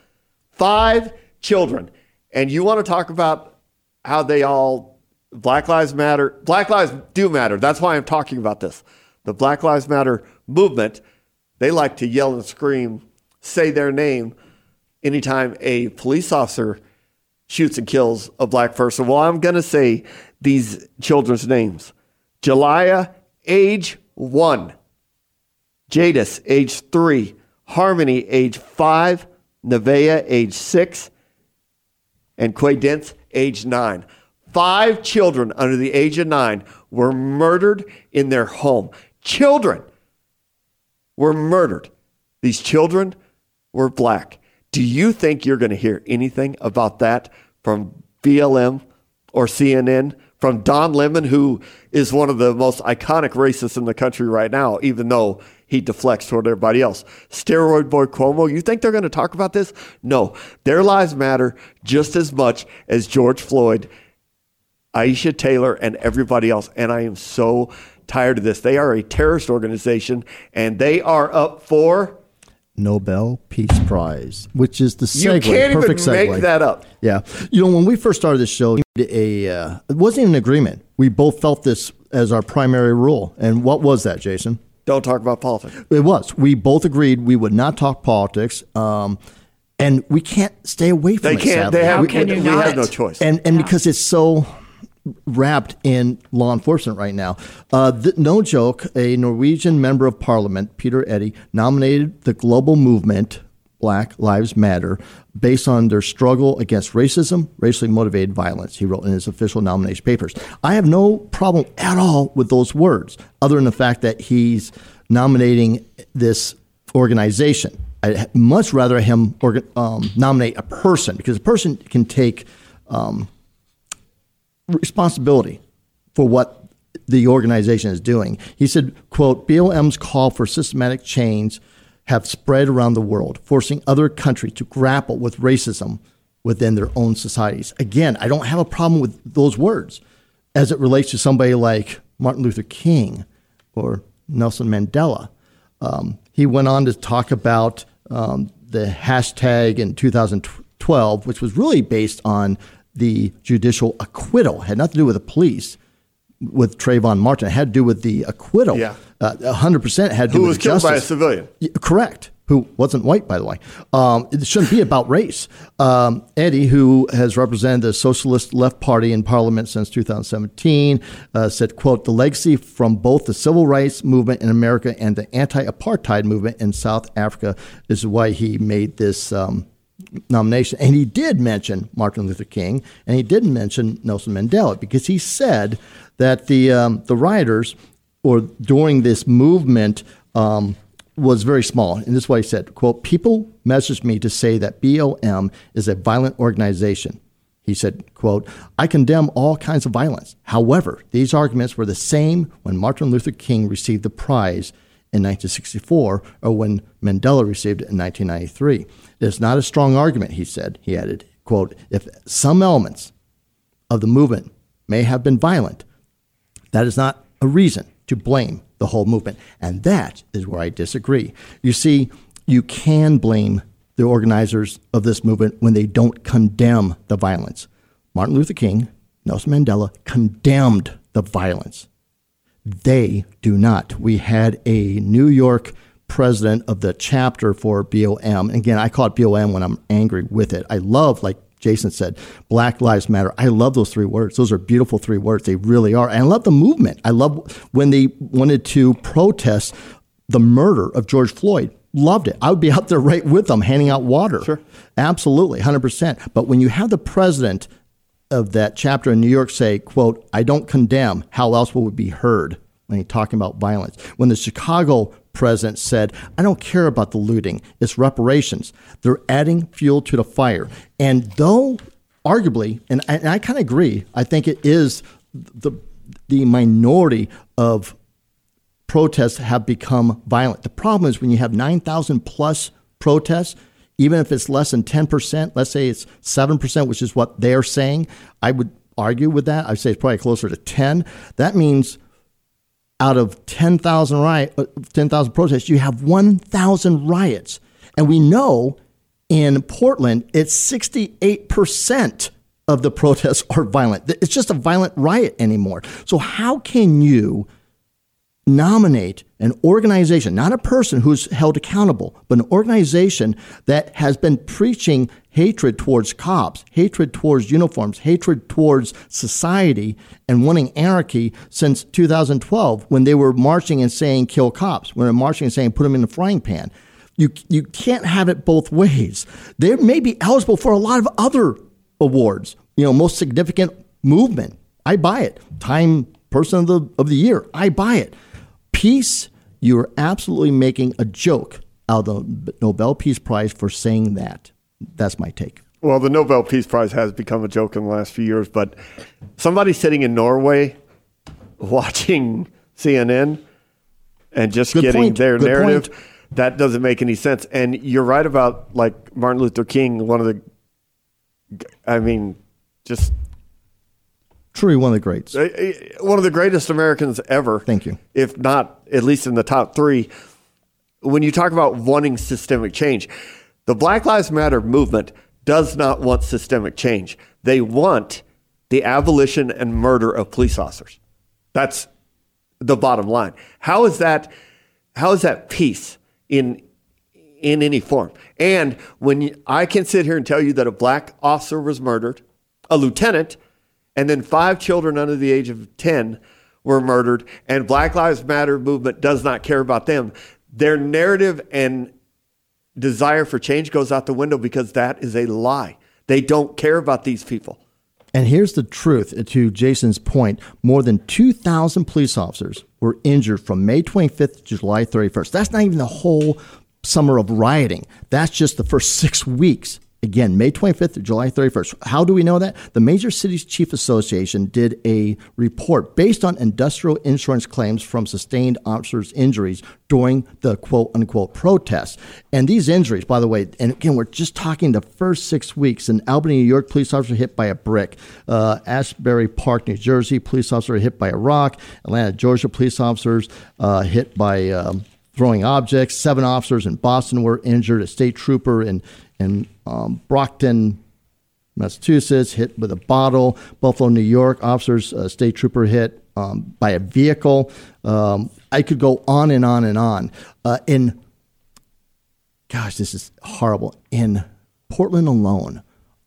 five children, and you want to talk about how they all Black Lives Matter. Black lives do matter. That's why I'm talking about this. The Black Lives Matter movement. They like to yell and scream, say their name anytime a police officer shoots and kills a black person. Well, I'm going to say these children's names Jalaya, age one. Jadis, age three. Harmony, age five. Nevaeh, age six. And Quay age nine. Five children under the age of nine were murdered in their home. Children were murdered. These children were black. Do you think you're going to hear anything about that from BLM or CNN? From Don Lemon, who is one of the most iconic racists in the country right now, even though he deflects toward everybody else. Steroid boy Cuomo, you think they're going to talk about this? No. Their lives matter just as much as George Floyd, Aisha Taylor, and everybody else. And I am so tired of this. They are a terrorist organization and they are up for Nobel Peace Prize, which is the segue. You can't perfect even segue. make that up. Yeah, you know when we first started this show, a uh, it wasn't an agreement. We both felt this as our primary rule. And what was that, Jason? Don't talk about politics. It was. We both agreed we would not talk politics. Um, and we can't stay away from They it. can't. sadly. They have, we, can you we not? have no choice. and and because it's so wrapped in law enforcement right now. Uh, no joke, a Norwegian member of parliament, Petter Eide, nominated the global movement Black Lives Matter based on their struggle against racism, racially motivated violence, he wrote in his official nomination papers. I have no problem at all with those words, other than the fact that he's nominating this organization. I'd much rather him um, nominate a person because a person can take um, responsibility for what the organization is doing. He said, quote, BLM's call for systematic change have spread around the world, forcing other countries to grapple with racism within their own societies. Again, I don't have a problem with those words as it relates to somebody like Martin Luther King or Nelson Mandela. Um, he went on to talk about um, the hashtag in 2012, which was really based on the judicial acquittal, had nothing to do with the police, with Trayvon Martin. It had to do with the acquittal. Yeah. Uh, 100% had to do with Who was killed by a civilian? Yeah, correct. Who wasn't white, by the way. Um, it shouldn't be about race. Um, Eide, who has represented the Socialist Left Party in Parliament since 2017, uh, said, "quote The legacy from both the civil rights movement in America and the anti-apartheid movement in South Africa is why he made this." Um, nomination. And he did mention Martin Luther King, and he did mention Nelson Mandela because he said that the um, the rioters or during this movement um, was very small. And this is what he said: "quote People messaged me to say that BLM is a violent organization." He said, quote, I condemn all kinds of violence. However, these arguments were the same when Martin Luther King received the prize in 1964 or when Mandela received it in 1993. It's not a strong argument, he said. He added, quote, if some elements of the movement may have been violent, that is not a reason to blame the whole movement. And that is where I disagree. You see, you can blame the organizers of this movement when they don't condemn the violence. Martin Luther King, Nelson Mandela condemned the violence. They do not. We had a New York president of the chapter for BOM. Again, I call it BOM when I'm angry with it. I love, like Jason said, Black Lives Matter. I love those three words. Those are beautiful three words. They really are. And I love the movement. I love when they wanted to protest the murder of George Floyd. Loved it. I would be out there right with them, handing out water. Sure. Absolutely, 100%. But when you have the president of that chapter in New York say, quote, I don't condemn, how else will we be heard when he's talking about violence? When the Chicago president said, I don't care about the looting, it's reparations. They're adding fuel to the fire. And though arguably, and I, I kind of agree, I think it is the, the minority of protests have become violent. The problem is when you have 9,000 plus protests, even if it's less than 10%, let's say it's 7%, which is what they're saying, I would argue with that. I'd say it's probably closer to 10. That means out of 10,000 riot, uh, 10,000 protests, you have 1,000 riots. And we know in Portland, it's 68% of the protests are violent. It's just a violent riot anymore. So how can you nominate an organization, not a person who's held accountable, but an organization that has been preaching hatred towards cops, hatred towards uniforms, hatred towards society, and wanting anarchy since 2012 when they were marching and saying kill cops, when they're marching and saying put them in the frying pan. You, you can't have it both ways. They may be eligible for a lot of other awards, you know, most significant movement. I buy it. Time person of the, of the year. I buy it peace, you're absolutely making a joke out of the Nobel Peace Prize for saying that. That's my take. Well, the Nobel Peace Prize has become a joke in the last few years, but somebody sitting in Norway watching CNN and just Good getting point. their Good narrative, point. that doesn't make any sense. And you're right about like Martin Luther King, one of the, I mean, just Truly one of the greats. Uh, uh, one of the greatest Americans ever. Thank you. If not at least in the top three. When you talk about wanting systemic change, the Black Lives Matter movement does not want systemic change. They want the abolition and murder of police officers. That's the bottom line. How is that? How is that peace in in any form? And when you, I can sit here and tell you that a black officer was murdered, a lieutenant and then five children under the age of 10 were murdered, and Black Lives Matter movement does not care about them. Their narrative and desire for change goes out the window because that is a lie. They don't care about these people. And here's the truth to Jason's point more than 2,000 police officers were injured from May 25th to July 31st. That's not even the whole summer of rioting, that's just the first six weeks. Again, May 25th to July 31st. How do we know that? The Major Cities Chief Association did a report based on industrial insurance claims from sustained officers' injuries during the quote unquote protests. And these injuries, by the way, and again, we're just talking the first six weeks. In Albany, New York, police officer hit by a brick. Uh, Asbury Park, New Jersey, police officer hit by a rock. Atlanta, Georgia, police officers uh, hit by um, throwing objects. Seven officers in Boston were injured. A state trooper in in um, Brockton, Massachusetts, hit with a bottle. Buffalo, New York, officers, a state trooper hit um, by a vehicle. Um, I could go on and on and on. Uh, in, gosh, this is horrible. In Portland alone,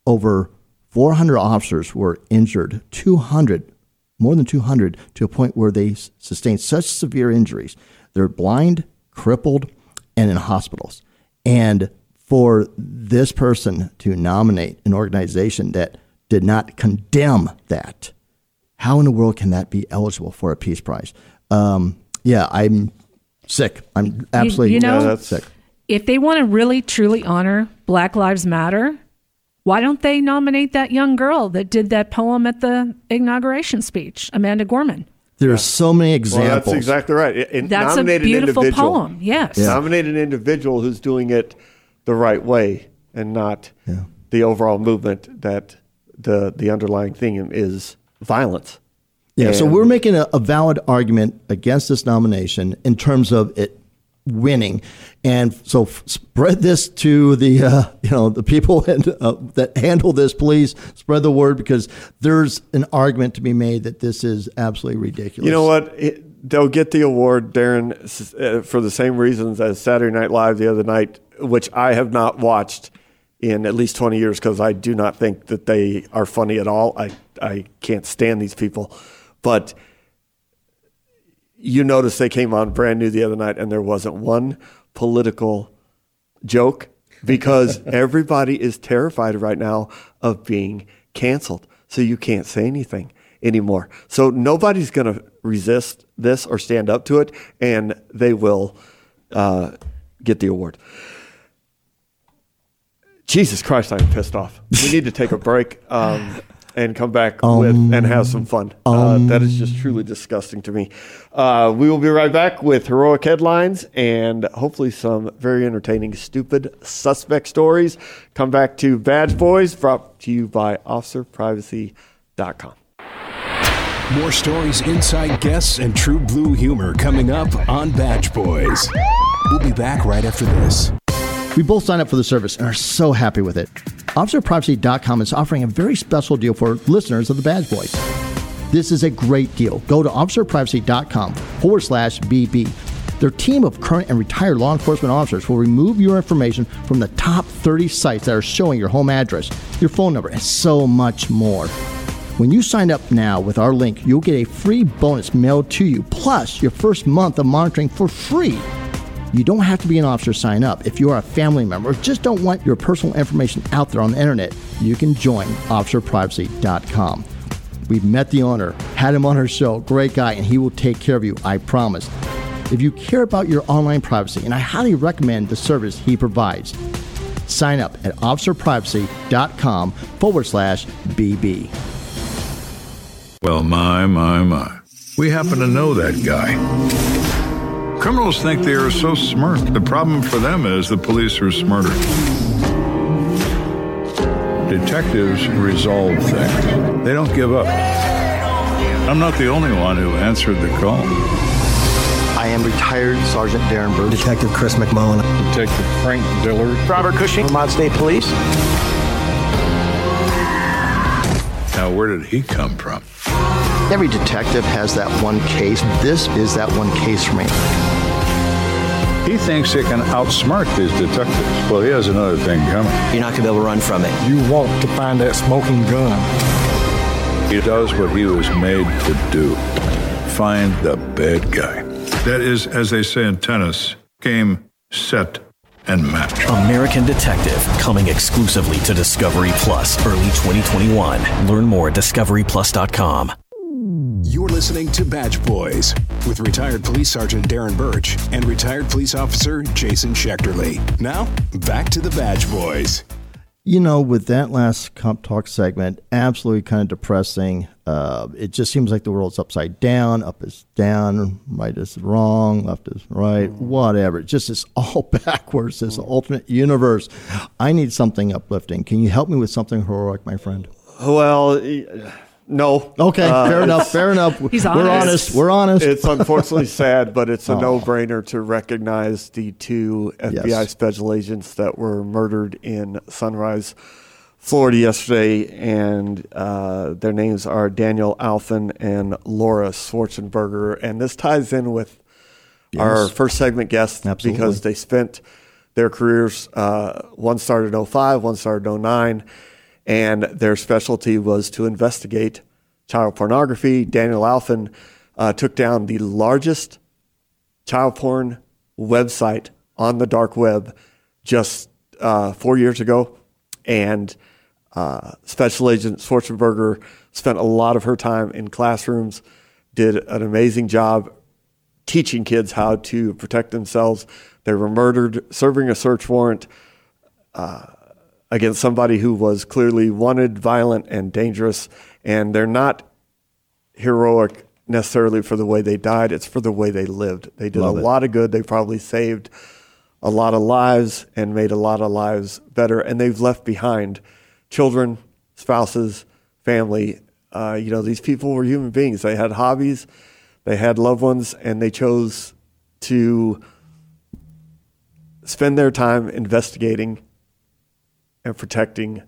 over 400 officers were injured, 200, more than 200, to a point where they sustained such severe injuries. They're blind, crippled, and in hospitals. And for this person to nominate an organization that did not condemn that, how in the world can that be eligible for a Peace Prize? Um, yeah, I'm sick. I'm absolutely you, you know, yeah, sick. If they want to really truly honor Black Lives Matter, why don't they nominate that young girl that did that poem at the inauguration speech, Amanda Gorman? There are so many examples. Well, that's exactly right. It, that's a beautiful poem. Yes. Yeah. Nominate an individual who's doing it the right way and not yeah. the overall movement that the the underlying theme is violence. Yeah, and so we're making a, a, valid argument against this nomination in terms of it winning, and so spread this to the uh, you know the people and, uh, that handle this. Please spread the word because there's an argument to be made that this is absolutely ridiculous. You know what? It, they'll get the award, Darren, uh, for the same reasons as Saturday Night Live the other night which I have not watched in at least 20 years because I do not think that they are funny at all. I, I can't stand these people. But you notice they came on brand new the other night and there wasn't one political joke because everybody is terrified right now of being canceled. So you can't say anything anymore. So nobody's going to resist this or stand up to it, and they will uh, get the award. Jesus Christ, I'm pissed off. We need to take a break um, and come back um, with and have some fun. Uh, um, that is just truly disgusting to me. Uh, we will be right back with heroic headlines and hopefully some very entertaining, stupid suspect stories. Come back to Badge Boys, brought to you by OfficerPrivacy.com. More stories, inside guests, and true blue humor coming up on Badge Boys. We'll be back right after this. We both signed up for the service and are so happy with it. OfficerPrivacy.com is offering a very special deal for listeners of the Badge Boys. This is a great deal. Go to officerprivacy.com forward slash BB. Their team of current and retired law enforcement officers will remove your information from the top 30 sites that are showing your home address, your phone number, and so much more. When you sign up now with our link, you'll get a free bonus mailed to you, plus your first month of monitoring for free. You don't have to be an officer to sign up. If you are a family member or just don't want your personal information out there on the internet, you can join officerprivacy.com. We've met the owner, had him on our show, great guy, and he will take care of you, I promise. If you care about your online privacy, and I highly recommend the service he provides, sign up at officerprivacy.com forward slash BB. Well, my, my, my. We happen to know that guy. Criminals think they are so smart. The problem for them is the police are smarter. Detectives resolve things, they don't give up. I'm not the only one who answered the call. I am retired Sergeant Darren Birch. Detective Chris McMullen. Detective Frank Dillard. Robert Cushing, Vermont State Police. Now, where did he come from? Every detective has that one case. This is that one case for me. He thinks he can outsmart these detectives. Well, he has another thing coming. You're not going to be able to run from it. You want to find that smoking gun. He does what he was made to do find the bad guy. That is, as they say in tennis, game, set, and match. American Detective coming exclusively to Discovery Plus early 2021. Learn more at discoveryplus.com. You're listening to Badge Boys with retired police sergeant Darren Birch and retired police officer Jason Schechterle. Now, back to the Badge Boys. You know, with that last comp talk segment, absolutely kind of depressing. Uh, it just seems like the world's upside down. Up is down, right is wrong, left is right, whatever. It just it's all backwards. This alternate universe. I need something uplifting. Can you help me with something heroic, my friend? Well, y- no. Okay, Uh, fair enough. Fair enough. He's We're honest. honest. We're honest. It's unfortunately sad, but it's a Oh. no-brainer to recognize the two FBI Yes. special agents that were murdered in Sunrise, Florida yesterday, and uh, their names are Daniel Alfin and Laura Schwarzenberger. And this ties in with our first segment guest Absolutely. because they spent their careers. Uh, one started in 05, one started in 09, and their specialty was to investigate child pornography. Daniel Alfin uh, took down the largest child porn website on the dark web just uh, four years ago, and uh, Special Agent Schwarzenberger spent a lot of her time in classrooms, did an amazing job teaching kids how to protect themselves. They were murdered, serving a search warrant uh, against somebody who was clearly wanted, violent, and dangerous. And they're not heroic necessarily for the way they died, it's for the way they lived. They did Love a it. lot of good. They probably saved a lot of lives and made a lot of lives better. And they've left behind children, spouses, family. Uh, you know, these people were human beings. They had hobbies, they had loved ones, and they chose to spend their time investigating and protecting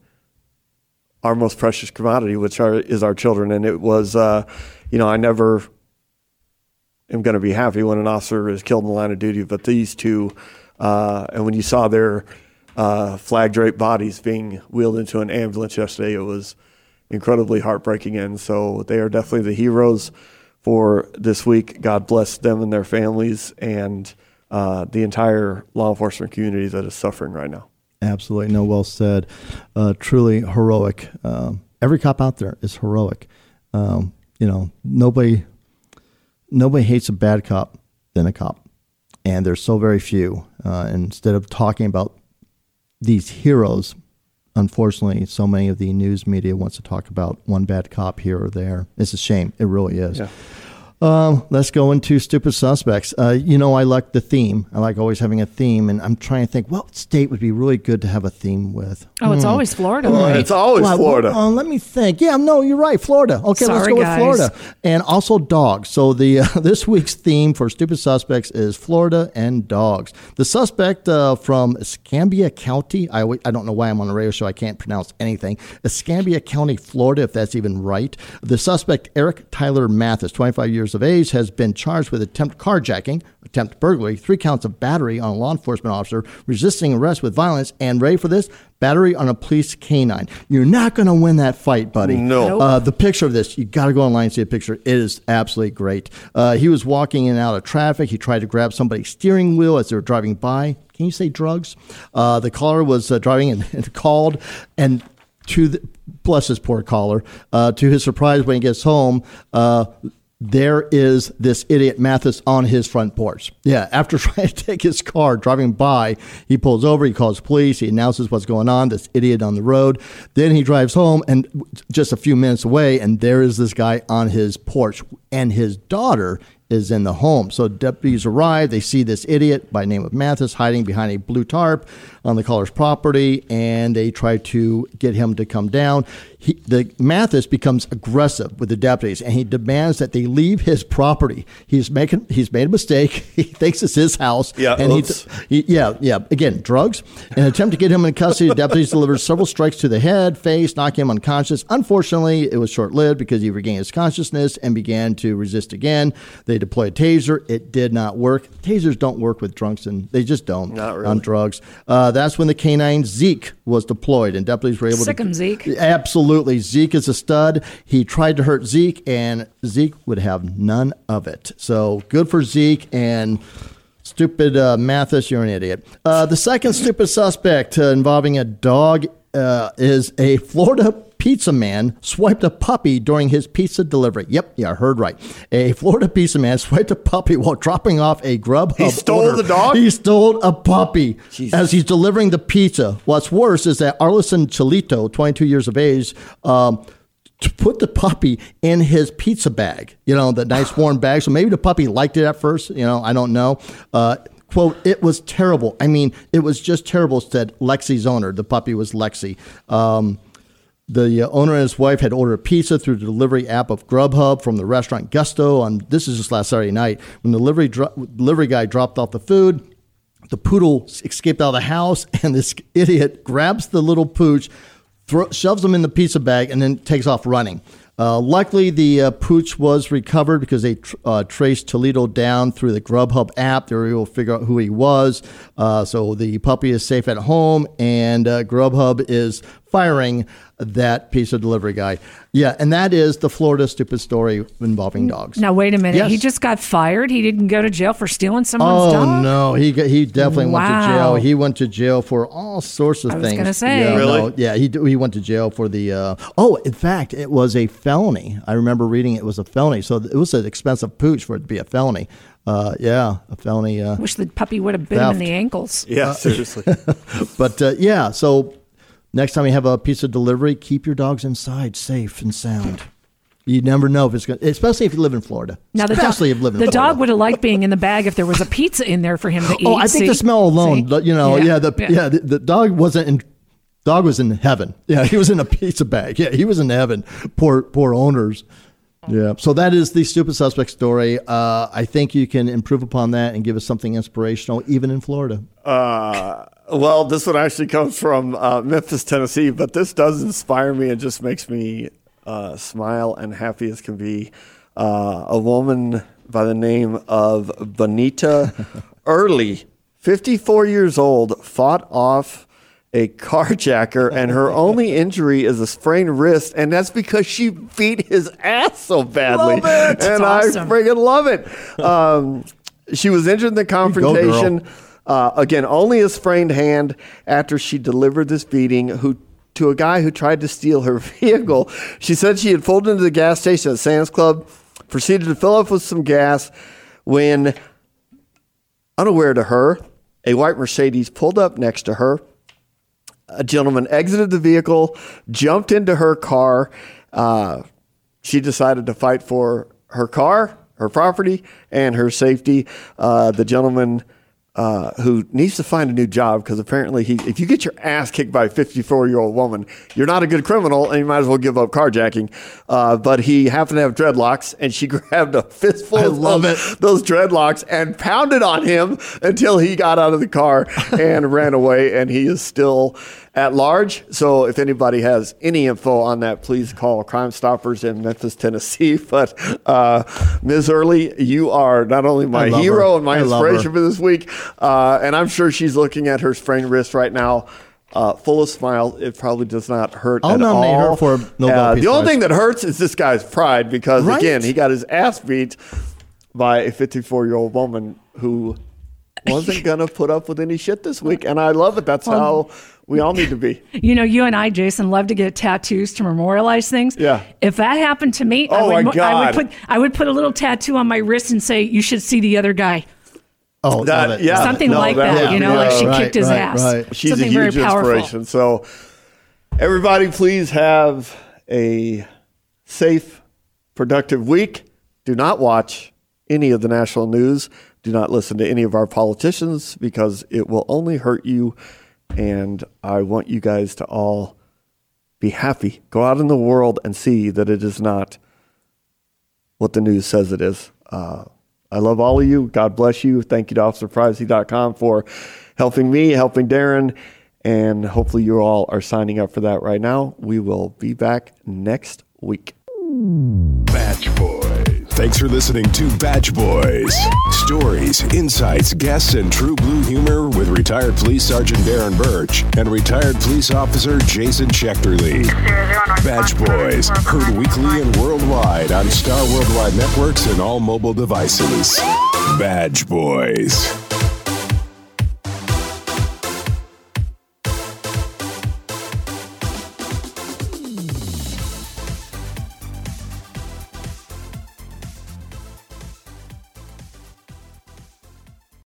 our most precious commodity, which are, is our children. And it was, uh, you know, I never am going to be happy when an officer is killed in the line of duty, but these two, uh, and when you saw their uh, flag draped bodies being wheeled into an ambulance yesterday, it was incredibly heartbreaking. And so they are definitely the heroes for this week. God bless them and their families and uh, the entire law enforcement community that is suffering right now. Absolutely. No, well said. Uh, truly heroic. Um, every cop out there is heroic. Um, you know, nobody nobody hates a bad cop than a cop, and there's so very few. Uh, instead of talking about these heroes, unfortunately, so many of the news media wants to talk about one bad cop here or there. It's a shame. It really is. Yeah. Um, let's go into stupid suspects. Uh, you know, I like the theme. I like always having a theme, and I'm trying to think what state would be really good to have a theme with. Oh, it's Hmm. always Florida. Oh, right? it's always Well, Florida. well, uh, let me think. Yeah, no, you're right. Florida. Okay, let's go guys. with Florida, and also dogs. So the uh, this week's theme for stupid suspects is Florida and dogs. The suspect uh, from Escambia County. I w- I don't know why I'm on the radio show. I can't pronounce anything. Escambia County, Florida, if that's even right. The suspect Eric Tyler Mathis, 25 years of age, has been charged with attempt carjacking, attempt burglary, three counts of battery on a law enforcement officer, resisting arrest with violence, and ready for this. Battery on a police canine. You're not going to win that fight, buddy. No. Uh, the picture of this, you got to go online and see a picture. It is absolutely great. Uh, he was walking in and out of traffic. He tried to grab somebody's steering wheel as they were driving by. Can you say drugs? Uh, the caller was uh, driving and, and called, and to the, bless his poor caller. Uh, to his surprise, when he gets home, uh, there is this idiot Mathis on his front porch. Yeah, after trying to take his car, driving by, he pulls over, he calls police, he announces what's going on, this idiot on the road. Then he drives home and just a few minutes away, and there is this guy on his porch, and his daughter is in the home. So deputies arrive, they see this idiot by name of Mathis hiding behind a blue tarp on the caller's property, and they try to get him to come down. He, the Mathis becomes aggressive with the deputies, and he demands that they leave his property. He's making he's made a mistake. He thinks it's his house. Yeah, and he, he- yeah, yeah. Again, drugs. In an attempt to get him in custody, the deputies delivered several strikes to the head, face, knocking him unconscious. Unfortunately, it was short lived because he regained his consciousness and began to resist again. They deployed a taser. It did not work. Tasers don't work with drunks, and they just don't Not really. on drugs. Uh, that's when the canine Zeke was deployed, and deputies were able to Sick to. 'em, Zeke. Absolutely. Zeke is a stud. He tried to hurt Zeke, and Zeke would have none of it. So good for Zeke and. Stupid uh, Mathis, you're an idiot. Uh, the second stupid suspect uh, involving a dog uh, is a Florida pizza man swiped a puppy during his pizza delivery. Yep, yeah, I heard right. A Florida pizza man swiped a puppy while dropping off a Grubhub He stole order. the dog? He stole a puppy as he's delivering the pizza. What's worse is that Arlison Cholito, 22 years of age, um, to put the puppy in his pizza bag, you know, the nice warm bag. So maybe the puppy liked it at first, you know, I don't know. Uh, quote, it was terrible. I mean, it was just terrible, said Lexi's owner. The puppy was Lexi. Um, the uh, owner and his wife had ordered pizza through the delivery app of Grubhub from the restaurant Gusto on this is just last Saturday night. When the delivery dro- delivery guy dropped off the food, the poodle escaped out of the house, and this idiot grabs the little pooch, shoves him in the pizza bag, and then takes off running. Uh, luckily, the uh, pooch was recovered because they tr- uh, traced Toledo down through the Grubhub app. They were able to figure out who he was. Uh, so the puppy is safe at home, and uh, Grubhub is firing that pizza delivery guy. Yeah, and that is the Florida stupid story involving dogs. Now wait a minute. Yes. He just got fired. He didn't go to jail for stealing someone's Oh dog. no, he got- he definitely went to jail. He went to jail for all sorts of I was things. gonna say. yeah, Really? no, yeah, he he went to jail for the. Uh, oh, in fact, it was a felony. I remember reading it was a felony, so it was an expensive pooch for it to be a felony. Uh, yeah, a felony. Uh, Wish the puppy would have bit him in the ankles. Yeah, seriously. but uh, yeah, so next time you have a pizza delivery, keep your dogs inside, safe and sound. You never know if it's going, to especially if you live in Florida. Now the especially dog, if you live in the Florida. dog would have liked being in the bag if there was a pizza in there for him to eat. Oh, I think See? the smell alone, See? you know, yeah, the yeah, the, the dog wasn't in. Dog was in heaven. Yeah, he was in a pizza bag. Yeah, he was in heaven. Poor, poor owners. Yeah. So that is the stupid suspect story. Uh, I think you can improve upon that and give us something inspirational, even in Florida. Uh, well, this one actually comes from uh, Memphis, Tennessee, but this does inspire me and just makes me uh, smile and happy as can be. Uh, a woman by the name of Bonita Early, 54 years old, fought off a carjacker, and her only injury is a sprained wrist, and that's because she beat his ass so badly. Love it. And That's I awesome. friggin' love it. Um, she was injured in the confrontation. Uh, again, only a sprained hand after she delivered this beating who to a guy who tried to steal her vehicle. She said she had pulled into the gas station at Sam's Club, proceeded to fill up with some gas when unaware to her, a white Mercedes pulled up next to her. A gentleman exited the vehicle, jumped into her car. Uh, she decided to fight for her car her property and her safety. Uh, the gentleman uh, who needs to find a new job because apparently he, if you get your ass kicked by a 54 year old woman, you're not a good criminal and you might as well give up carjacking. Uh, but he happened to have dreadlocks and she grabbed a fistful I of love those, those dreadlocks and pounded on him until he got out of the car and ran away. And he is still at large. So if anybody has any info on that, please call Crime Stoppers in Memphis, Tennessee. But uh, Ms. Early, you are not only my hero her. and my I inspiration for this week, uh, and I'm sure she's looking at her sprained wrist right now. Uh, full of smile, it probably does not hurt I'll at nominate her all. for a Nobel Uh, Peace the only Prize. thing that hurts is this guy's pride because Right? again, he got his ass beat by a 54 year old woman who wasn't gonna put up with any shit this week, and I love it. That's how we all need to be. You know, you and I, Jason, love to get tattoos to memorialize things. Yeah. If that happened to me, I Oh, would, my mo- I God. would put I would put a little tattoo on my wrist and say, "You should see the other guy." Oh, That- love it. yeah. Something no, like that that, would you know, be, like she right, kicked his right, ass. right. She's Something a huge powerful. inspiration. So, everybody, please have a safe, productive week. Do not watch any of the national news. Do not listen to any of our politicians because it will only hurt you. And I want you guys to all be happy. Go out in the world and see that it is not what the news says it is. Uh, I love all of you. God bless you. Thank you to OfficerPrivacy.com for helping me, helping Darren, and hopefully you all are signing up for that right now. We will be back next week. Badge Boys. Thanks for listening to Badge Boys. Stories, insights, guests, and true blue humor with retired police sergeant Darren Birch and retired police officer Jason Schechterle. Badge Boys, heard weekly and worldwide on Star Worldwide Networks and all mobile devices. Badge Boys.